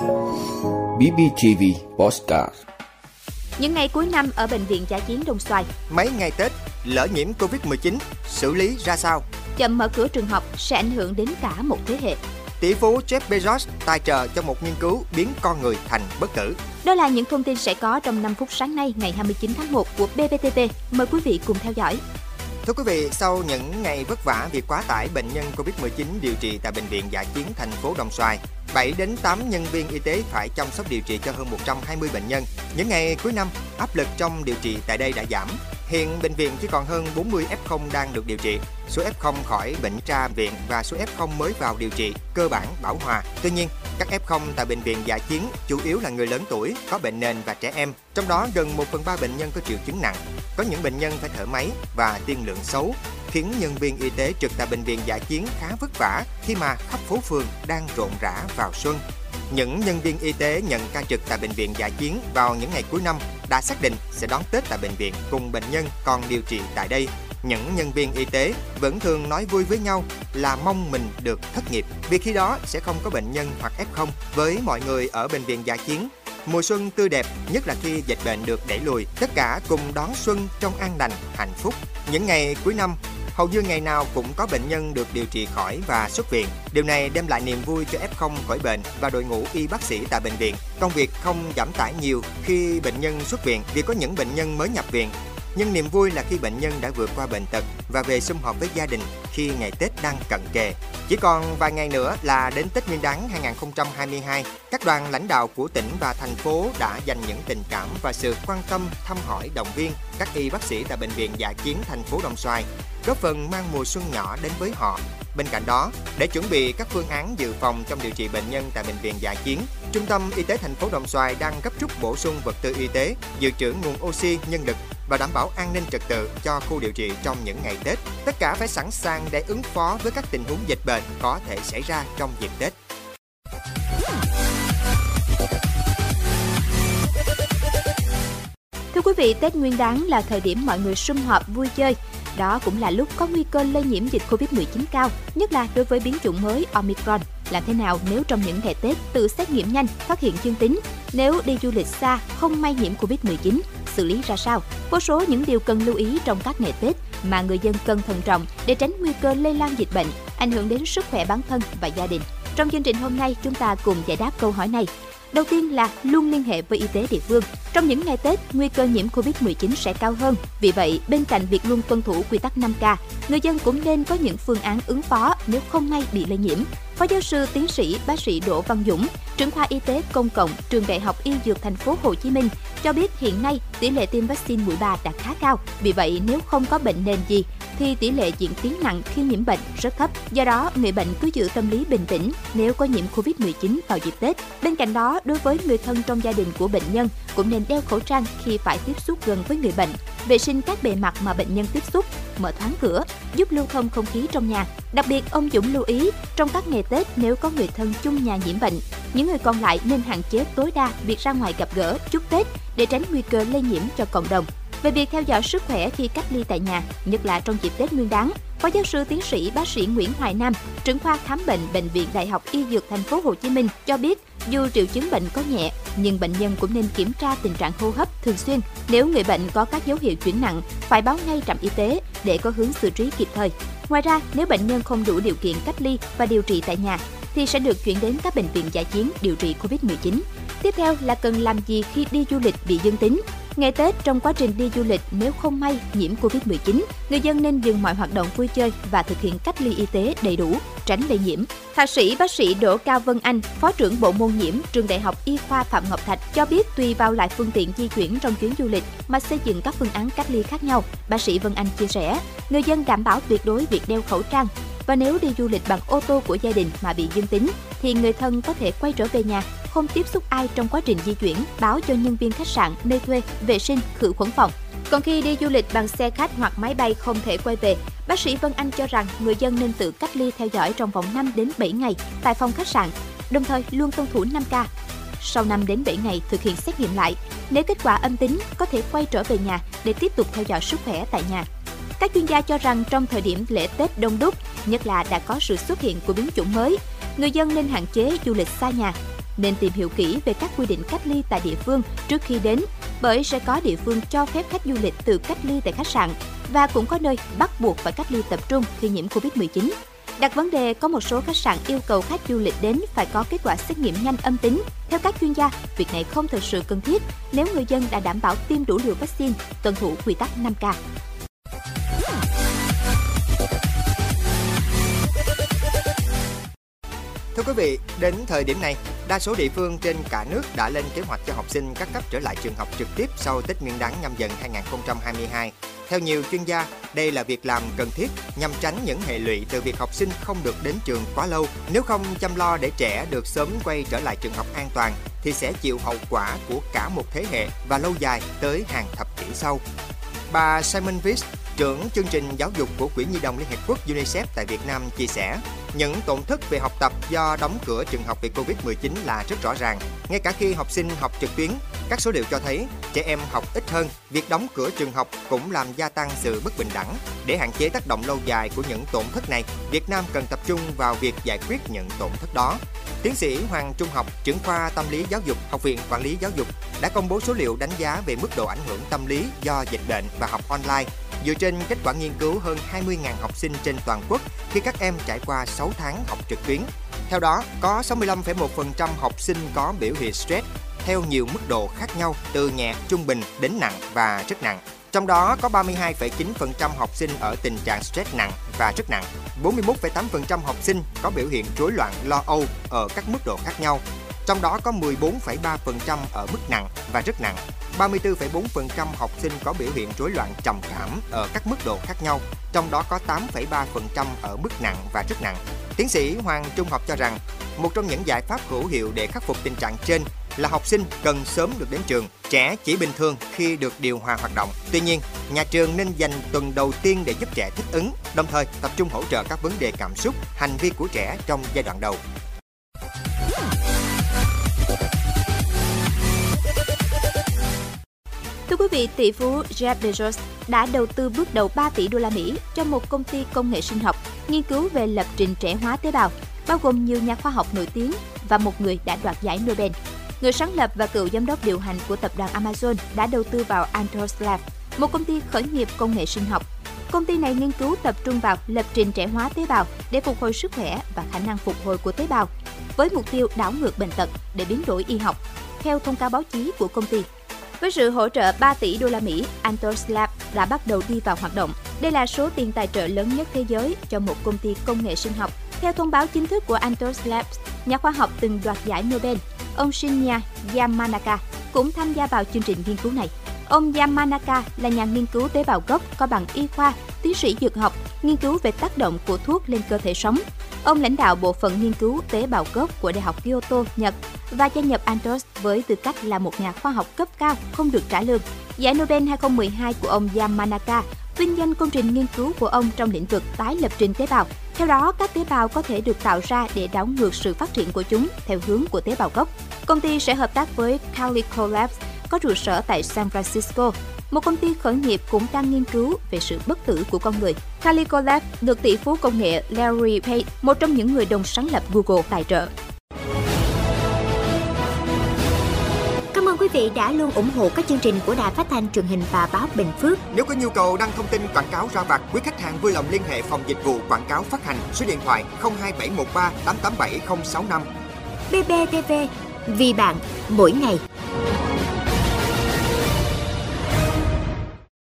BBTV Postcard Những ngày cuối năm ở Bệnh viện Giả Chiến Đồng Xoài Mấy ngày Tết, lỡ nhiễm Covid-19, xử lý ra sao? Chậm mở cửa trường học sẽ ảnh hưởng đến cả một thế hệ Tỷ phú Jeff Bezos tài trợ cho một nghiên cứu biến con người thành bất tử. Đó là những thông tin sẽ có trong 5 phút sáng nay ngày 29 tháng 1 của BBTV. Mời quý vị cùng theo dõi. Thưa quý vị, sau những ngày vất vả vì quá tải bệnh nhân Covid-19 điều trị tại Bệnh viện Dạ Chiến thành phố Đồng Xoài, 7 đến 8 nhân viên y tế phải chăm sóc điều trị cho hơn 120 bệnh nhân. Những ngày cuối năm, áp lực trong điều trị tại đây đã giảm. Hiện bệnh viện chỉ còn hơn 40 F0 đang được điều trị. Số F0 khỏi bệnh tra viện và số F0 mới vào điều trị cơ bản bảo hòa. Tuy nhiên, các F0 tại bệnh viện giả Chiến chủ yếu là người lớn tuổi, có bệnh nền và trẻ em. Trong đó gần 1 phần 3 bệnh nhân có triệu chứng nặng. Có những bệnh nhân phải thở máy và tiên lượng xấu, khiến nhân viên y tế trực tại bệnh viện giả Chiến khá vất vả khi mà khắp phố phường đang rộn rã vào xuân. Những nhân viên y tế nhận ca trực tại bệnh viện giả Chiến vào những ngày cuối năm đã xác định sẽ đón Tết tại bệnh viện cùng bệnh nhân còn điều trị tại đây. Những nhân viên y tế vẫn thường nói vui với nhau là mong mình được thất nghiệp vì khi đó sẽ không có bệnh nhân hoặc F0 với mọi người ở bệnh viện giả Chiến Mùa xuân tươi đẹp, nhất là khi dịch bệnh được đẩy lùi, tất cả cùng đón xuân trong an lành, hạnh phúc. Những ngày cuối năm, hầu như ngày nào cũng có bệnh nhân được điều trị khỏi và xuất viện. Điều này đem lại niềm vui cho F0 khỏi bệnh và đội ngũ y bác sĩ tại bệnh viện. Công việc không giảm tải nhiều khi bệnh nhân xuất viện vì có những bệnh nhân mới nhập viện nhưng niềm vui là khi bệnh nhân đã vượt qua bệnh tật và về sum họp với gia đình khi ngày Tết đang cận kề. Chỉ còn vài ngày nữa là đến Tết Nguyên đán 2022, các đoàn lãnh đạo của tỉnh và thành phố đã dành những tình cảm và sự quan tâm thăm hỏi động viên các y bác sĩ tại bệnh viện Dạ Chiến thành phố Đồng Xoài, góp phần mang mùa xuân nhỏ đến với họ. Bên cạnh đó, để chuẩn bị các phương án dự phòng trong điều trị bệnh nhân tại bệnh viện Dạ Chiến, Trung tâm Y tế thành phố Đồng Xoài đang gấp rút bổ sung vật tư y tế, dự trữ nguồn oxy, nhân lực và đảm bảo an ninh trật tự cho khu điều trị trong những ngày Tết. Tất cả phải sẵn sàng để ứng phó với các tình huống dịch bệnh có thể xảy ra trong dịp Tết. Thưa quý vị, Tết Nguyên đán là thời điểm mọi người sum họp vui chơi. Đó cũng là lúc có nguy cơ lây nhiễm dịch Covid-19 cao, nhất là đối với biến chủng mới Omicron. Làm thế nào nếu trong những ngày Tết tự xét nghiệm nhanh, phát hiện dương tính? Nếu đi du lịch xa không may nhiễm Covid-19, xử lý ra sao? vô số những điều cần lưu ý trong các ngày Tết mà người dân cần thận trọng để tránh nguy cơ lây lan dịch bệnh, ảnh hưởng đến sức khỏe bản thân và gia đình. Trong chương trình hôm nay, chúng ta cùng giải đáp câu hỏi này. Đầu tiên là luôn liên hệ với y tế địa phương. Trong những ngày Tết, nguy cơ nhiễm Covid-19 sẽ cao hơn. Vì vậy, bên cạnh việc luôn tuân thủ quy tắc 5K, người dân cũng nên có những phương án ứng phó nếu không may bị lây nhiễm. Phó giáo sư tiến sĩ bác sĩ Đỗ Văn Dũng, trưởng khoa y tế công cộng trường Đại học Y Dược thành phố Hồ Chí Minh cho biết hiện nay tỷ lệ tiêm vaccine mũi 3 đã khá cao. Vì vậy, nếu không có bệnh nền gì thì tỷ lệ diễn tiến nặng khi nhiễm bệnh rất thấp. Do đó, người bệnh cứ giữ tâm lý bình tĩnh nếu có nhiễm Covid-19 vào dịp Tết. Bên cạnh đó, đối với người thân trong gia đình của bệnh nhân cũng nên đeo khẩu trang khi phải tiếp xúc gần với người bệnh, vệ sinh các bề mặt mà bệnh nhân tiếp xúc, mở thoáng cửa, giúp lưu thông không khí trong nhà. Đặc biệt, ông Dũng lưu ý, trong các ngày Tết nếu có người thân chung nhà nhiễm bệnh, những người còn lại nên hạn chế tối đa việc ra ngoài gặp gỡ, chúc Tết để tránh nguy cơ lây nhiễm cho cộng đồng. Về việc theo dõi sức khỏe khi cách ly tại nhà, nhất là trong dịp Tết Nguyên đán, Phó giáo sư tiến sĩ bác sĩ Nguyễn Hoài Nam, trưởng khoa khám bệnh bệnh viện Đại học Y Dược thành phố Hồ Chí Minh cho biết, dù triệu chứng bệnh có nhẹ, nhưng bệnh nhân cũng nên kiểm tra tình trạng hô hấp thường xuyên. Nếu người bệnh có các dấu hiệu chuyển nặng, phải báo ngay trạm y tế để có hướng xử trí kịp thời. Ngoài ra, nếu bệnh nhân không đủ điều kiện cách ly và điều trị tại nhà, thì sẽ được chuyển đến các bệnh viện giải chiến điều trị COVID-19. Tiếp theo là cần làm gì khi đi du lịch bị dương tính. Ngày Tết trong quá trình đi du lịch nếu không may nhiễm Covid-19, người dân nên dừng mọi hoạt động vui chơi và thực hiện cách ly y tế đầy đủ, tránh lây nhiễm. Thạc sĩ bác sĩ Đỗ Cao Vân Anh, Phó trưởng Bộ môn nhiễm Trường Đại học Y khoa Phạm Ngọc Thạch cho biết tùy vào loại phương tiện di chuyển trong chuyến du lịch mà xây dựng các phương án cách ly khác nhau. Bác sĩ Vân Anh chia sẻ, người dân đảm bảo tuyệt đối việc đeo khẩu trang, và nếu đi du lịch bằng ô tô của gia đình mà bị dương tính, thì người thân có thể quay trở về nhà, không tiếp xúc ai trong quá trình di chuyển, báo cho nhân viên khách sạn nơi thuê, vệ sinh, khử khuẩn phòng. Còn khi đi du lịch bằng xe khách hoặc máy bay không thể quay về, bác sĩ Vân Anh cho rằng người dân nên tự cách ly theo dõi trong vòng 5 đến 7 ngày tại phòng khách sạn, đồng thời luôn tuân thủ 5K. Sau 5 đến 7 ngày thực hiện xét nghiệm lại, nếu kết quả âm tính có thể quay trở về nhà để tiếp tục theo dõi sức khỏe tại nhà. Các chuyên gia cho rằng trong thời điểm lễ Tết đông đúc, nhất là đã có sự xuất hiện của biến chủng mới, người dân nên hạn chế du lịch xa nhà nên tìm hiểu kỹ về các quy định cách ly tại địa phương trước khi đến, bởi sẽ có địa phương cho phép khách du lịch tự cách ly tại khách sạn và cũng có nơi bắt buộc phải cách ly tập trung khi nhiễm Covid-19. Đặt vấn đề có một số khách sạn yêu cầu khách du lịch đến phải có kết quả xét nghiệm nhanh âm tính. Theo các chuyên gia, việc này không thực sự cần thiết nếu người dân đã đảm bảo tiêm đủ liều vaccine, tuân thủ quy tắc 5K. Thưa quý vị, đến thời điểm này, đa số địa phương trên cả nước đã lên kế hoạch cho học sinh các cấp trở lại trường học trực tiếp sau Tết Nguyên đán nhâm dần 2022. Theo nhiều chuyên gia, đây là việc làm cần thiết nhằm tránh những hệ lụy từ việc học sinh không được đến trường quá lâu. Nếu không chăm lo để trẻ được sớm quay trở lại trường học an toàn, thì sẽ chịu hậu quả của cả một thế hệ và lâu dài tới hàng thập kỷ sau. Bà Simon Viss, trưởng chương trình giáo dục của Quỹ Nhi đồng Liên Hiệp Quốc UNICEF tại Việt Nam chia sẻ, những tổn thất về học tập do đóng cửa trường học vì Covid-19 là rất rõ ràng. Ngay cả khi học sinh học trực tuyến, các số liệu cho thấy trẻ em học ít hơn, việc đóng cửa trường học cũng làm gia tăng sự bất bình đẳng. Để hạn chế tác động lâu dài của những tổn thất này, Việt Nam cần tập trung vào việc giải quyết những tổn thất đó. Tiến sĩ Hoàng Trung Học, trưởng khoa tâm lý giáo dục, Học viện Quản lý Giáo dục đã công bố số liệu đánh giá về mức độ ảnh hưởng tâm lý do dịch bệnh và học online dựa trên kết quả nghiên cứu hơn 20.000 học sinh trên toàn quốc khi các em trải qua 6 tháng học trực tuyến. Theo đó, có 65,1% học sinh có biểu hiện stress theo nhiều mức độ khác nhau từ nhẹ, trung bình đến nặng và rất nặng. Trong đó có 32,9% học sinh ở tình trạng stress nặng và rất nặng, 41,8% học sinh có biểu hiện rối loạn lo âu ở các mức độ khác nhau. Trong đó có 14,3% ở mức nặng và rất nặng, 34,4% học sinh có biểu hiện rối loạn trầm cảm ở các mức độ khác nhau, trong đó có 8,3% ở mức nặng và rất nặng. Tiến sĩ Hoàng Trung Học cho rằng, một trong những giải pháp hữu hiệu để khắc phục tình trạng trên là học sinh cần sớm được đến trường, trẻ chỉ bình thường khi được điều hòa hoạt động. Tuy nhiên, nhà trường nên dành tuần đầu tiên để giúp trẻ thích ứng, đồng thời tập trung hỗ trợ các vấn đề cảm xúc, hành vi của trẻ trong giai đoạn đầu. Vị, tỷ phú Jeff Bezos đã đầu tư bước đầu 3 tỷ đô la Mỹ cho một công ty công nghệ sinh học nghiên cứu về lập trình trẻ hóa tế bào, bao gồm nhiều nhà khoa học nổi tiếng và một người đã đoạt giải Nobel. Người sáng lập và cựu giám đốc điều hành của tập đoàn Amazon đã đầu tư vào Anthos Lab, một công ty khởi nghiệp công nghệ sinh học. Công ty này nghiên cứu tập trung vào lập trình trẻ hóa tế bào để phục hồi sức khỏe và khả năng phục hồi của tế bào, với mục tiêu đảo ngược bệnh tật để biến đổi y học, theo thông cáo báo chí của công ty. Với sự hỗ trợ 3 tỷ đô la Mỹ, Anthos Lab đã bắt đầu đi vào hoạt động. Đây là số tiền tài trợ lớn nhất thế giới cho một công ty công nghệ sinh học. Theo thông báo chính thức của Anthos Labs, nhà khoa học từng đoạt giải Nobel, ông Shinya Yamanaka cũng tham gia vào chương trình nghiên cứu này. Ông Yamanaka là nhà nghiên cứu tế bào gốc có bằng y khoa, tiến sĩ dược học, nghiên cứu về tác động của thuốc lên cơ thể sống. Ông lãnh đạo bộ phận nghiên cứu tế bào gốc của Đại học Kyoto, Nhật và gia nhập Andros với tư cách là một nhà khoa học cấp cao không được trả lương. Giải Nobel 2012 của ông Yamanaka vinh danh công trình nghiên cứu của ông trong lĩnh vực tái lập trình tế bào. Theo đó, các tế bào có thể được tạo ra để đảo ngược sự phát triển của chúng theo hướng của tế bào gốc. Công ty sẽ hợp tác với Calico Labs có trụ sở tại San Francisco. Một công ty khởi nghiệp cũng đang nghiên cứu về sự bất tử của con người. Calico Labs được tỷ phú công nghệ Larry Page, một trong những người đồng sáng lập Google, tài trợ. Cảm ơn quý vị đã luôn ủng hộ các chương trình của Đài Phát thanh truyền hình và báo Bình Phước. Nếu có nhu cầu đăng thông tin quảng cáo ra vặt, quý khách hàng vui lòng liên hệ phòng dịch vụ quảng cáo phát hành số điện thoại 02713 887065. BBTV, vì bạn, mỗi ngày.